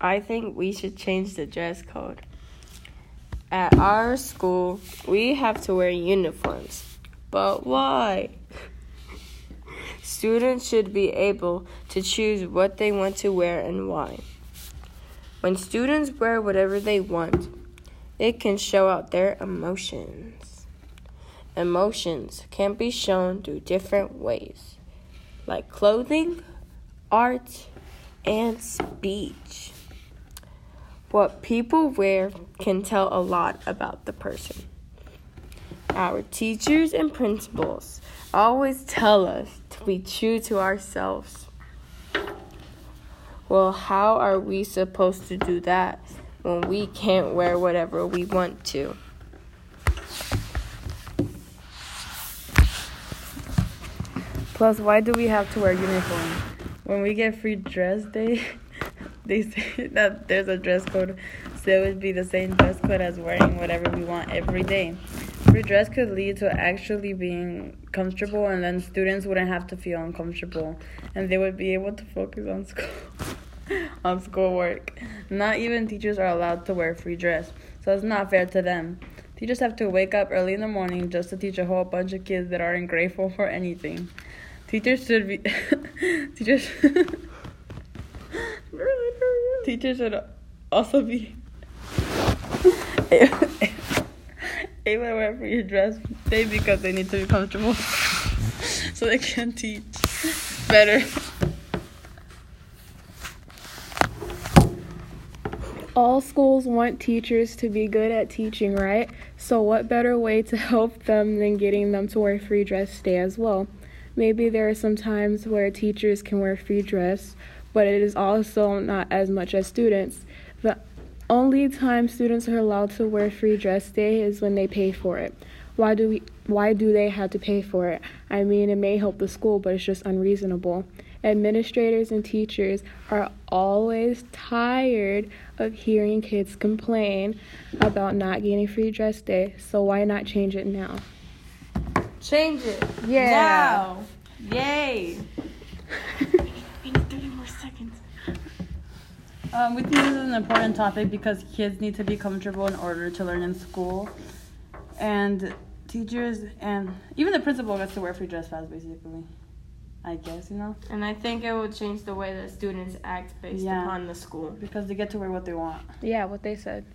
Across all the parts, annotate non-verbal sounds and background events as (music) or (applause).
I think we should change the dress code. At our school, we have to wear uniforms. But why? Students should be able to choose what they want to wear and why. When students wear whatever they want, it can show out their emotions. Emotions can be shown through different ways, like clothing, art, and speech. What people wear can tell a lot about the person. Our teachers and principals always tell us to be true to ourselves. Well, how are we supposed to do that when we can't wear whatever we want to? Plus, why do we have to wear uniform? When we get free dress day, (laughs) they (laughs) say that there's a dress code, so it would be the same dress code as wearing whatever we want every day. Free dress could lead to actually being comfortable, and then students wouldn't have to feel uncomfortable, and they would be able to focus on (laughs) school, on schoolwork. Not even teachers are allowed to wear free dress, so it's not fair to them. Teachers have to wake up early in the morning just to teach a whole bunch of kids that aren't grateful for anything. Teachers should be (laughs) teachers teachers should also be able to wear free dress day because they need to be comfortable (laughs) so they can teach better. All schools want teachers to be good at teaching, right? So, what better way to help them than getting them to wear free dress day as well? Maybe there are some times where teachers can wear free dress, but it is also not as much as students. The only time students are allowed to wear free dress day is when they pay for it. Why do we why do they have to pay for it? I mean, it may help the school, but it's just unreasonable. Administrators and teachers are always tired of hearing kids complain about not getting free dress day, so why not change it now? Change it. Yeah. Now. Yay. We need 30 more seconds. Um, we think this is an important topic because kids need to be comfortable in order to learn in school, and teachers and even the principal gets to wear free dress pads basically. I guess you know And I think it will change the way that students act based Yeah. upon the school. because they get to wear what they want. Yeah, what they said. (laughs)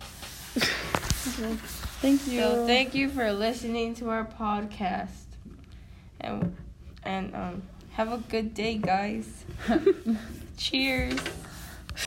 Thank you. So thank you for listening to our podcast. And and um have a good day guys. Cheers. (laughs)